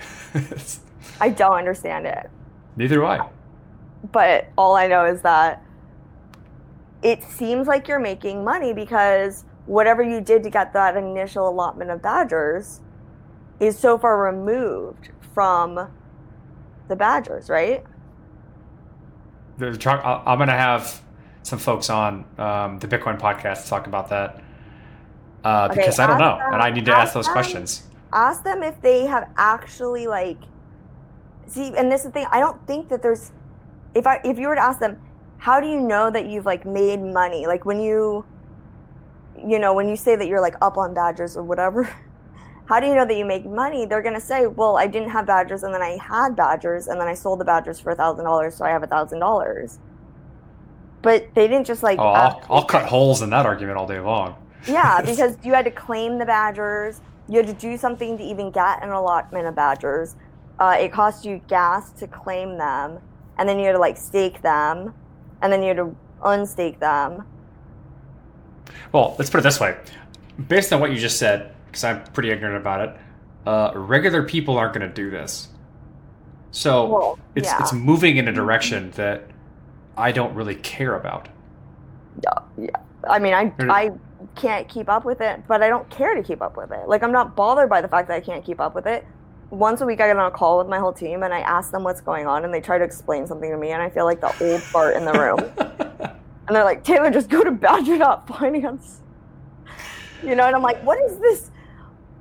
I don't understand it. Neither do I. But all I know is that it seems like you're making money because whatever you did to get that initial allotment of badgers is so far removed from the badgers, right? There's talk- I- I'm going to have some folks on um, the Bitcoin podcast to talk about that uh, Okay, because I don't know, them- and I need to ask ask those them. questions. Ask them if they have actually like see and this is the thing, I don't think that there's if I if you were to ask them, how do you know that you've like made money? Like when you you know, when you say that you're like up on Dodgers or whatever, how do you know that you make money? They're gonna say, Well, I didn't have badgers and then I had badgers and then I sold the badgers for a thousand dollars, so I have a thousand dollars. But they didn't just like Oh, I'll, I'll cut holes in that argument all day long. yeah, because you had to claim the badgers. You had to do something to even get an allotment of badgers. Uh, it cost you gas to claim them, and then you had to like stake them, and then you had to unstake them. Well, let's put it this way. Based on what you just said, because I'm pretty ignorant about it, uh, regular people aren't going to do this. So Well, it's yeah. it's moving in a direction that I don't really care about. Yeah, I mean, I I can't keep up with it, but I don't care to keep up with it. Like I'm not bothered by the fact that I can't keep up with it. Once a week, I get on a call with my whole team, and I ask them what's going on, and they try to explain something to me, and I feel like the old fart in the room. And they're like, Taylor, just go to Badger.finance. You know, and I'm like, what is this?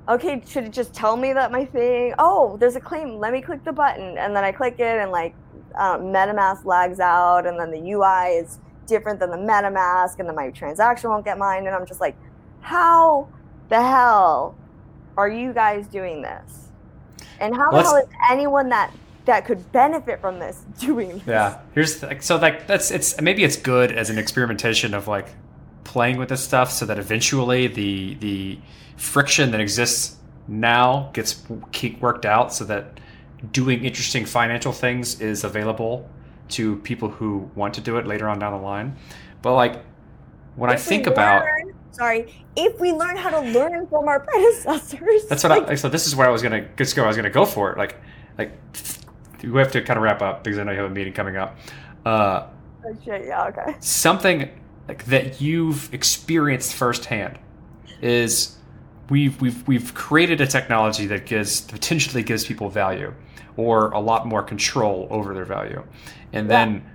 Okay, should it just tell me that my thing? Oh, there's a claim. Let me click the button. And then I click it, and like um, MetaMask lags out, and then the UI is different than the MetaMask, and then my transaction won't get mine. And I'm just like, how the hell are you guys doing this? And how the hell is anyone that that could benefit from this doing this? Yeah. Here's so like that's it's maybe it's good as an experimentation of like playing with this stuff so that eventually the the friction that exists now gets worked out so that doing interesting financial things is available to people who want to do it later on down the line. But like when I If we think about sorry, if we learn how to learn from our predecessors, That's what I. So this is where I was gonna just go. I was gonna go for it. Like, like we have to kind of wrap up because I know you have a meeting coming up. Uh, Oh, shit, yeah, okay. something like that you've experienced firsthand is we've we've we've created a technology that gives potentially gives people value or a lot more control over their value, and Yeah. then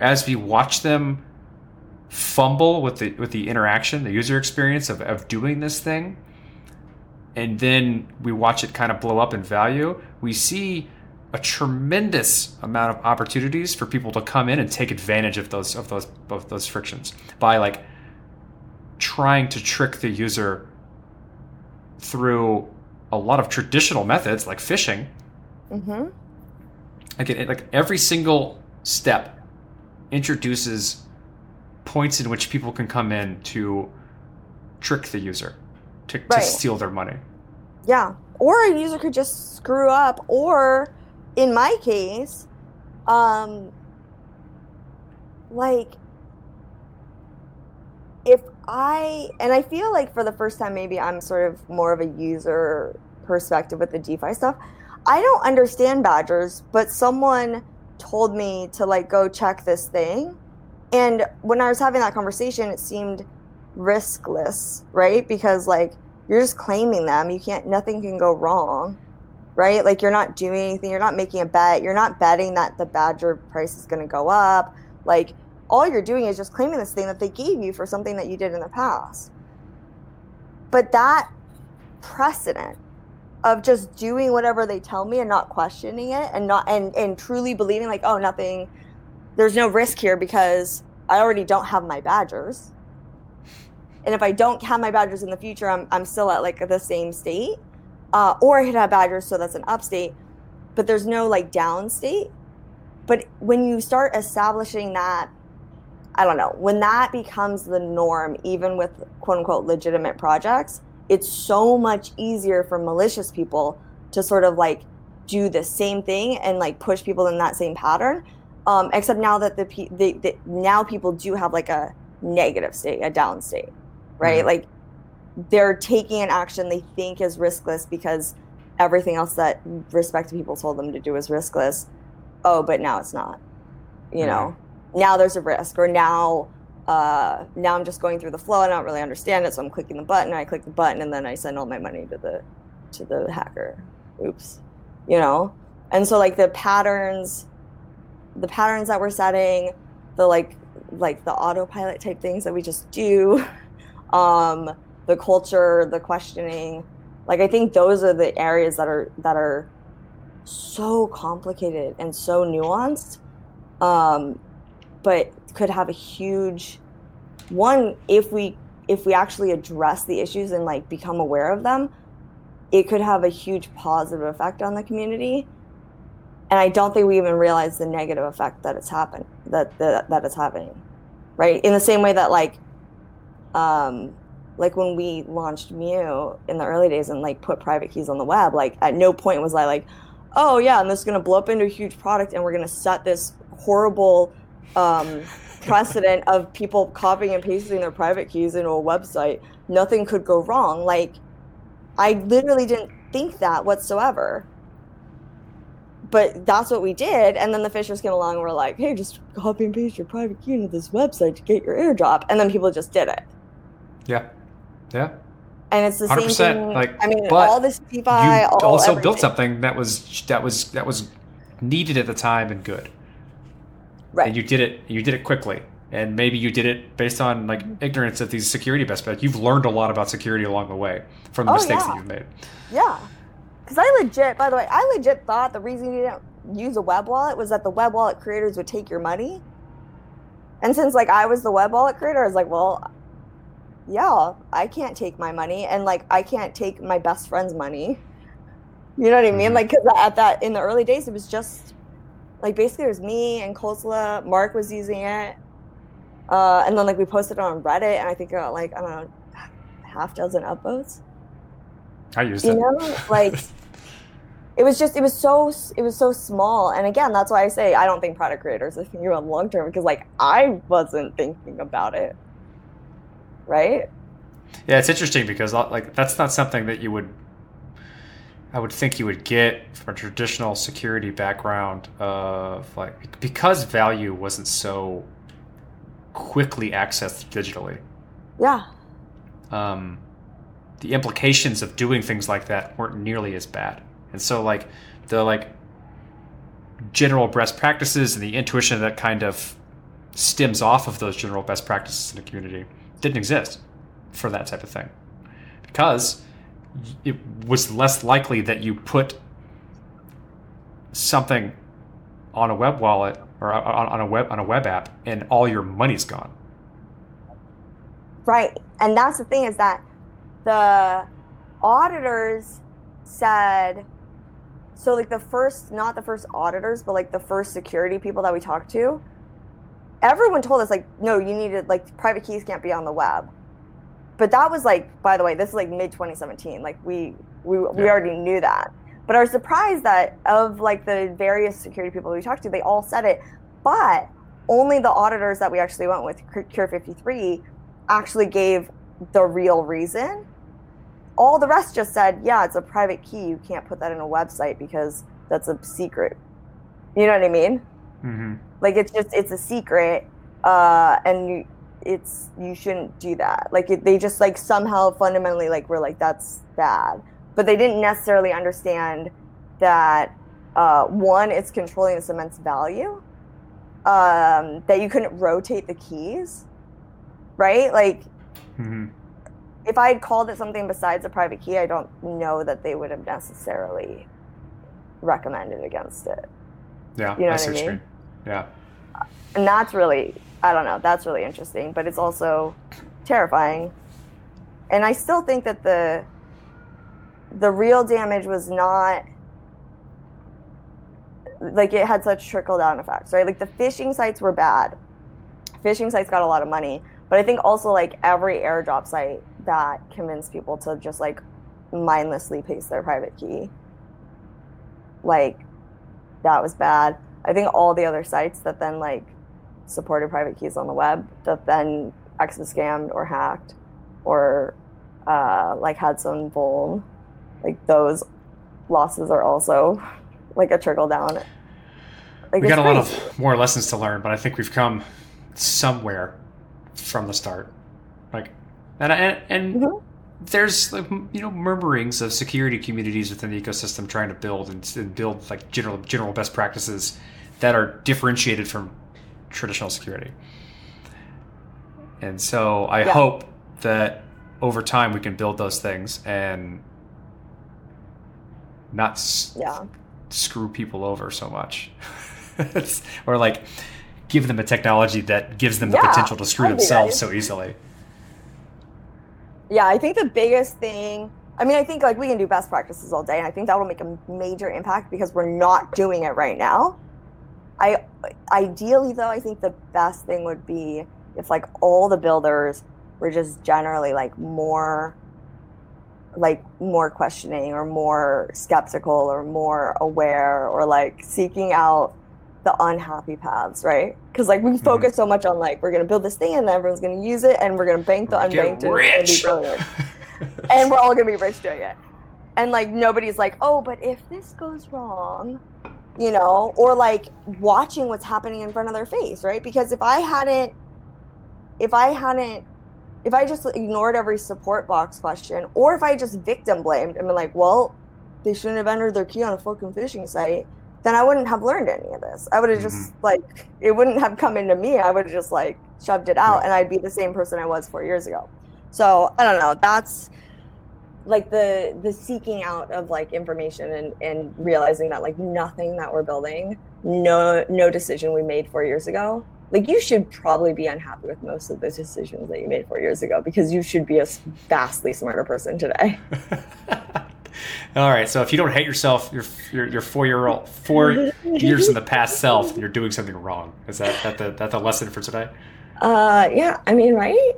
as we watch them fumble with the with the interaction, the user experience of, of doing this thing, and then we watch it kind of blow up in value, we see a tremendous amount of opportunities for people to come in and take advantage of those of those of those frictions by like trying to trick the user through a lot of traditional methods like phishing Mm-hmm. like it, like every single step introduces points in which people can come in to trick the user to, to steal their money Yeah. Or a user could just screw up, or in my case, um, like if I and I feel like for the first time maybe I'm sort of more of a user perspective with the DeFi stuff. I don't understand badgers, but someone told me to like go check this thing And when I was having that conversation, it seemed riskless, right? Because like you're just claiming them. You can't nothing can go wrong. Right? Like you're not doing anything, you're not making a bet, you're not betting that the badger price is gonna go up. Like all you're doing is just claiming this thing that they gave you for something that you did in the past. But that precedent of just doing whatever they tell me and not questioning it and not and and truly believing like oh nothing there's no risk here because I already don't have my badgers. And if I don't have my badgers in the future, I'm, I'm still at like the same state. Uh, or I could have badgers, so that's an upstate, but there's no like downstate. But when you start establishing that, I don't know, when that becomes the norm, even with quote unquote legitimate projects, it's so much easier for malicious people to sort of like do the same thing and like push people in that same pattern um, except now that the, the, the, now people do have like a negative state, a down state, right? Mm-hmm. Like they're taking an action they think is riskless because everything else that respected people told them to do is riskless. Oh, but now it's not. You mm-hmm. know, now there's a risk, or now uh, now I'm just going through the flow. I don't really understand it, so I'm clicking the button. I click the button, and then I send all my money to the to the hacker. Oops, you know. And so like the patterns the patterns that we're setting, the like like the autopilot type things that we just do, um, the culture, the questioning. Like I think those are the areas that are that are so complicated and so nuanced, um, but could have a huge one if we if we actually address the issues and like become aware of them it could have a huge positive effect on the community and I don't think we even realize the negative effect that it's happened that that that happening, right? In the same way that like, um, like when we launched MEW in the early days and like put private keys on the web, like at no point was I like, oh yeah, and this is gonna blow up into a huge product, and we're gonna set this horrible um, precedent of people copying and pasting their private keys into a website. Nothing could go wrong. Like, I literally didn't think that whatsoever but that's what we did. And then the Phishers came along and were like, hey, just copy and paste your private key into this website to get your airdrop. And then people just did it. Yeah. Yeah. And it's the 100%, same thing. Like, I mean, all this DeFi, you all, also everything. built something that was that was that was needed at the time and good. Right. And you did it. You did it quickly, and maybe you did it based on like mm-hmm. ignorance of these security best practices. You've learned a lot about security along the way from the oh, mistakes yeah. that you've made. Yeah. Because I legit, by the way, I legit thought the reason you didn't use a web wallet was that the web wallet creators would take your money. And since like I was the web wallet creator, I was like, well, yeah, I can't take my money, and like I can't take my best friend's money. You know what I mean? Mm-hmm. Like, cause at that in the early days, it was just like basically it was me and Kosala. Mark was using it, uh, and then like we posted it on Reddit, and I think got like I don't know, half dozen upvotes. I used you it. You know, like it was just it was so it was so small. And again, that's why I say I don't think product creators are thinking about long term because like I wasn't thinking about it. Right? Yeah, it's interesting because uh, like that's not something that you would I would think you would get from a traditional security background of like because value wasn't so quickly accessed digitally. Yeah. Um, the implications of doing things like that weren't nearly as bad. And so like the like general best practices and the intuition that kind of stems off of those general best practices in the community didn't exist for that type of thing. Because it was less likely that you put something on a web wallet or on, a web on a web app and all your money's gone. Right. And that's the thing is that the auditors said so like the first not the first auditors but like the first security people that we talked to everyone told us like no you needed like private keys can't be on the web but that was like by the way this is like mid 2017 like we we, yeah. we already knew that but I was surprised that of like the various security people we talked to they all said it but only the auditors that we actually went with Cure53 actually gave the real reason all the rest just said, yeah, it's a private key. You can't put that in a website because that's a secret. You know what I mean? Mm-hmm. Like it's just it's a secret, uh, and you, it's you shouldn't do that. Like it, they just like somehow fundamentally like were like that's bad, but they didn't necessarily understand that uh, one, it's controlling this immense value. Um, that you couldn't rotate the keys, right? Like, hmm if I had called it something besides a private key, I don't know that they would have necessarily recommended against it. Yeah, You know I what I mean? Yeah. And that's really, I don't know, that's really interesting, but it's also terrifying. And I still think that the the real damage was not like it had such trickle down effects, right? Like the phishing sites were bad. Phishing sites got a lot of money, but I think also like every airdrop site that convinced people to just like mindlessly paste their private key, like that was bad. I think all the other sites that then like supported private keys on the web that then exit scammed or hacked or uh, like had some vuln, like those losses are also like a trickle down. Like, we got a lot of more lessons to learn, but I think we've come somewhere from the start. Like, and and, and Mhm. There's like you know murmurings of security communities within the ecosystem trying to build and, and build like general general best practices that are differentiated from traditional security. And so I Yeah. hope that over time we can build those things and not s- Yeah. screw people over so much or like give them a technology that gives them the Yeah, potential to screw themselves so easily Yeah, I think the biggest thing, I mean, I think like we can do best practices all day, and I think that will make a major impact because we're not doing it right now. I ideally though, I think the best thing would be if like all the builders were just generally like more like more questioning or more skeptical or more aware or like seeking out the unhappy paths, right? Because like we mm-hmm. focus so much on like we're gonna build this thing and then everyone's gonna use it and we're gonna bank the Get unbanked and be rich. brilliant and we're all gonna be rich doing it. And like nobody's like, oh, but if this goes wrong, you know, or like watching what's happening in front of their face, right? Because if I hadn't, if I hadn't, if I just ignored every support box question, or if I just victim blamed and been like, well, they shouldn't have entered their key on a fucking phishing site, then I wouldn't have learned any of this. I would have just mm-hmm. like, it wouldn't have come into me. I would have just like shoved it out, Yeah. and I'd be the same person I was four years ago. So I don't know. That's like the the seeking out of like information and and realizing that like nothing that we're building, no no decision we made four years ago. Like you should probably be unhappy with most of the decisions that you made four years ago because you should be a vastly smarter person today. all right so if you don't hate yourself your your, your four year old four years in the past self you're doing something wrong is that that the, that the lesson for today Uh, yeah, I mean, right?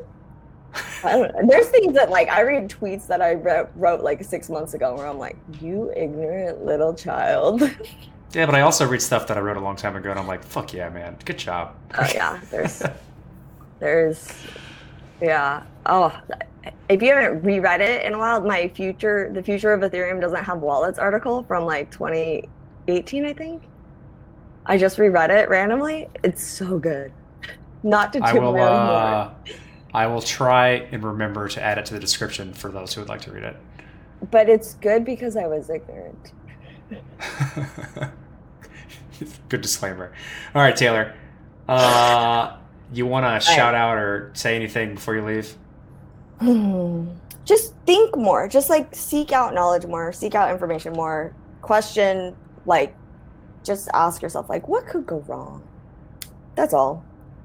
I don't know. There's things that like I read tweets that I wrote, wrote like six months ago where I'm like, you ignorant little child. yeah but i also read stuff that i wrote a long time ago and i'm like fuck yeah man good job Oh yeah, there's there's yeah. Oh, if you haven't reread it in a while, my future the future of Ethereum doesn't have wallets article from like 2018, I think. I just reread it randomly. It's so good. Not to I will. Uh, I will try and remember to add it to the description for those who would like to read it. but it's good because I was ignorant. Good disclaimer. All right, Taylor. Uh, you want to shout out or say anything before you leave? Hmm. Just think more. Just like seek out knowledge more, seek out information more, question, like, just ask yourself, like, what could go wrong? That's all.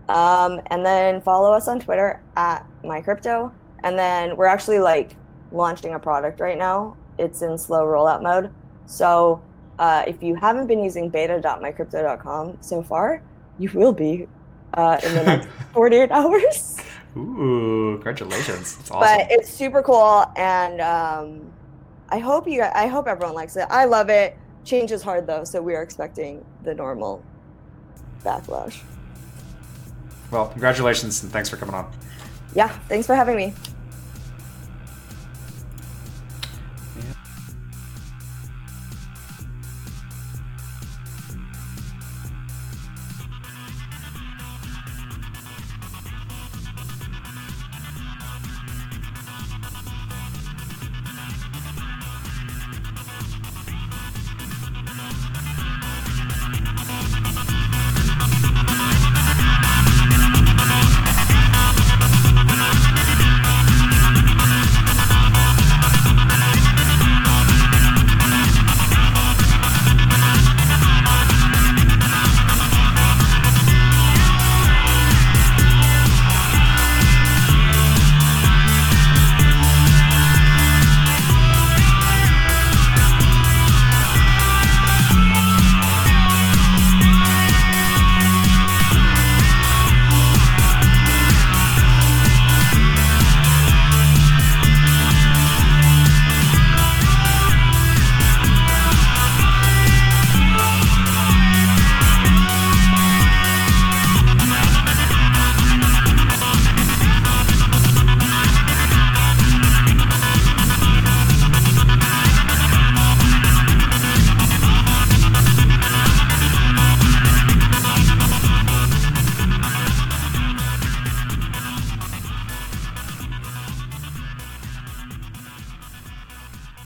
Um, and then follow us on Twitter at mycrypto. And then we're actually like launching a product right now. It's in slow rollout mode. So uh, if you haven't been using beta.mycrypto.com so far, you will be uh, in the next 48 hours. Ooh, congratulations! That's awesome. but it's super cool and um, i hope you i hope everyone likes it i love it change is hard though so we are expecting the normal backlash well, congratulations and thanks for coming on. yeah thanks for having me